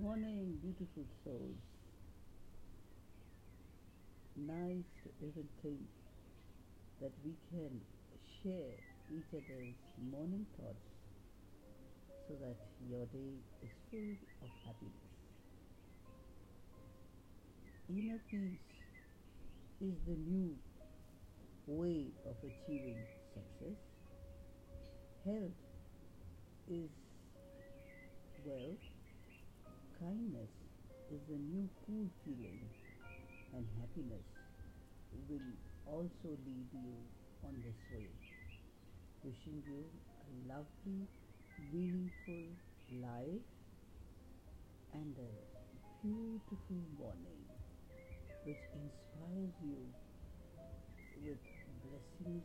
morning, beautiful souls. Nice to even think that we can share each other's morning thoughts so that your day is full of happiness. Inner peace is the new way of achieving success. Health is wealth. Kindness is a new cool feeling, and happiness will also lead you on this way. Wishing you a lovely, meaningful life and a beautiful morning which inspires you with blessings